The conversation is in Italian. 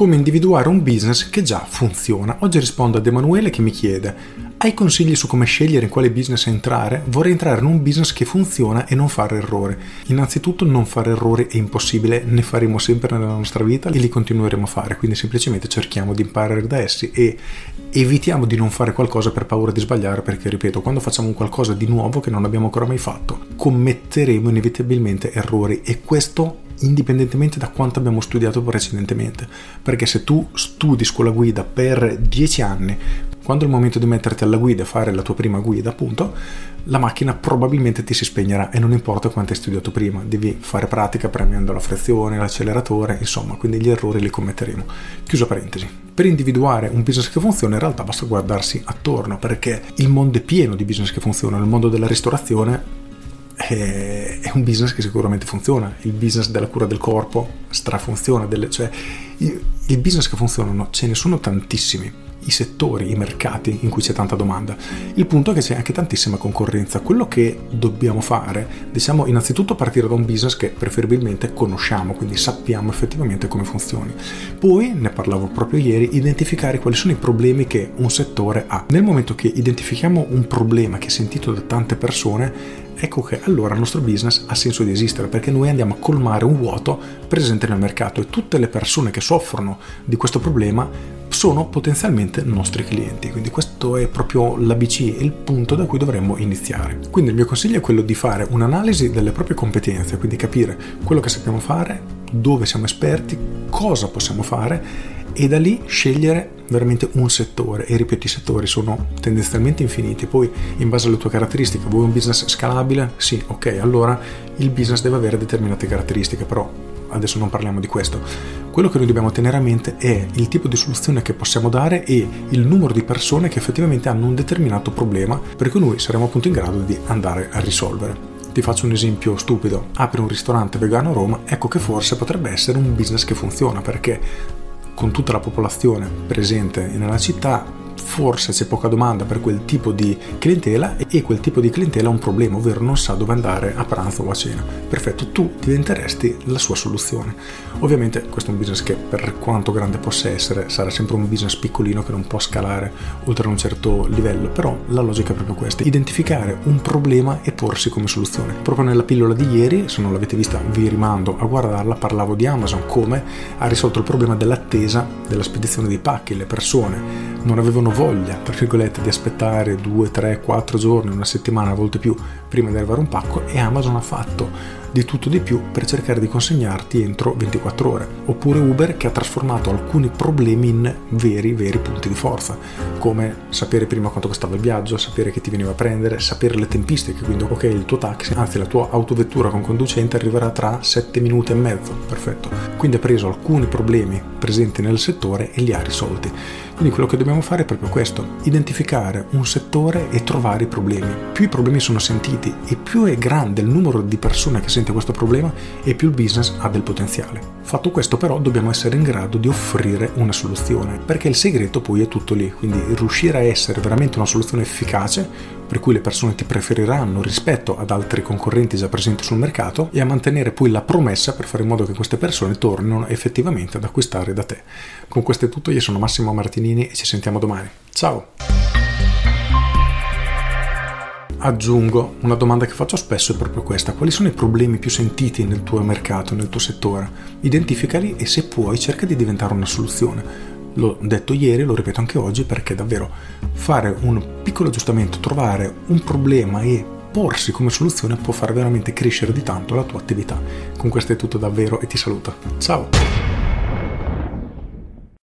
Come individuare un business che già funziona? Oggi rispondo ad Emanuele che mi chiede hai consigli su come scegliere in quale business entrare? Vorrei entrare in un business che funziona e non fare errori. Innanzitutto non fare errori è impossibile, ne faremo sempre nella nostra vita e li continueremo a fare, quindi semplicemente cerchiamo di imparare da essi e evitiamo di non fare qualcosa per paura di sbagliare perché, ripeto, quando facciamo qualcosa di nuovo che non abbiamo ancora mai fatto, commetteremo inevitabilmente errori e questo indipendentemente da quanto abbiamo studiato precedentemente. Perché se tu studi scuola guida per 10 anni, quando è il momento di metterti alla guida e fare la tua prima guida, appunto, la macchina probabilmente ti si spegnerà e non importa quanto hai studiato prima, devi fare pratica premendo la frizione, l'acceleratore, insomma, quindi gli errori li commetteremo. Chiusa parentesi. Per individuare un business che funziona in realtà basta guardarsi attorno perché il mondo è pieno di business che funzionano, il mondo della ristorazione è un business che sicuramente funziona, il business della cura del corpo strafunziona, delle, cioè i business che funzionano ce ne sono tantissimi i settori, i mercati in cui c'è tanta domanda. Il punto è che c'è anche tantissima concorrenza. Quello che dobbiamo fare, diciamo innanzitutto partire da un business che preferibilmente conosciamo, quindi sappiamo effettivamente come funzioni. Poi, ne parlavo proprio ieri, identificare quali sono i problemi che un settore ha. Nel momento che identifichiamo un problema che è sentito da tante persone, ecco che allora il nostro business ha senso di esistere perché noi andiamo a colmare un vuoto presente nel mercato e tutte le persone che soffrono di questo problema sono potenzialmente nostri clienti. Quindi questo è proprio l'ABC, il punto da cui dovremmo iniziare. Quindi il mio consiglio è quello di fare un'analisi delle proprie competenze, quindi capire quello che sappiamo fare, dove siamo esperti, cosa possiamo fare e da lì scegliere veramente un settore e ripeto i settori sono tendenzialmente infiniti poi in base alle tue caratteristiche vuoi un business scalabile? sì ok allora il business deve avere determinate caratteristiche però adesso non parliamo di questo. Quello che noi dobbiamo tenere a mente è il tipo di soluzione che possiamo dare e il numero di persone che effettivamente hanno un determinato problema per cui noi saremo appunto in grado di andare a risolvere. Ti faccio un esempio stupido, apri un ristorante vegano a Roma, ecco che forse potrebbe essere un business che funziona perché con tutta la popolazione presente nella città forse c'è poca domanda per quel tipo di clientela e quel tipo di clientela ha un problema, ovvero non sa dove andare a pranzo o a cena. Perfetto, tu diventeresti la sua soluzione. Ovviamente questo è un business che per quanto grande possa essere sarà sempre un business piccolino che non può scalare oltre un certo livello, però la logica è proprio questa, identificare un problema e porsi come soluzione. Proprio nella pillola di ieri, se non l'avete vista vi rimando a guardarla, parlavo di Amazon come ha risolto il problema dell'attesa della spedizione dei pacchi, le persone non avevano voglia, tra virgolette, di aspettare 2, 3, 4 giorni, una settimana, a volte più, prima di arrivare un pacco e Amazon ha fatto di tutto di più per cercare di consegnarti entro 24 ore. Oppure Uber che ha trasformato alcuni problemi in veri, veri punti di forza, come sapere prima quanto costava il viaggio, sapere che ti veniva a prendere, sapere le tempistiche, quindi ok il tuo taxi, anzi la tua autovettura con conducente arriverà tra 7 minuti e mezzo, perfetto. Quindi ha preso alcuni problemi presenti nel settore e li ha risolti. Quindi quello che dobbiamo fare è proprio questo, identificare un settore e trovare i problemi. Più i problemi sono sentiti e più è grande il numero di persone che sente questo problema e più il business ha del potenziale. Fatto questo però dobbiamo essere in grado di offrire una soluzione, perché il segreto poi è tutto lì, quindi riuscire a essere veramente una soluzione efficace per cui le persone ti preferiranno rispetto ad altri concorrenti già presenti sul mercato e a mantenere poi la promessa per fare in modo che queste persone tornino effettivamente ad acquistare da te. Con questo è tutto, io sono Massimo Martinini e ci sentiamo domani. Ciao! Aggiungo una domanda che faccio spesso è proprio questa: quali sono i problemi più sentiti nel tuo mercato, nel tuo settore? Identificali e se puoi cerca di diventare una soluzione l'ho detto ieri, lo ripeto anche oggi, perché davvero fare un piccolo aggiustamento, trovare un problema e porsi come soluzione può far veramente crescere di tanto la tua attività. Con questo è tutto davvero e ti saluto. Ciao!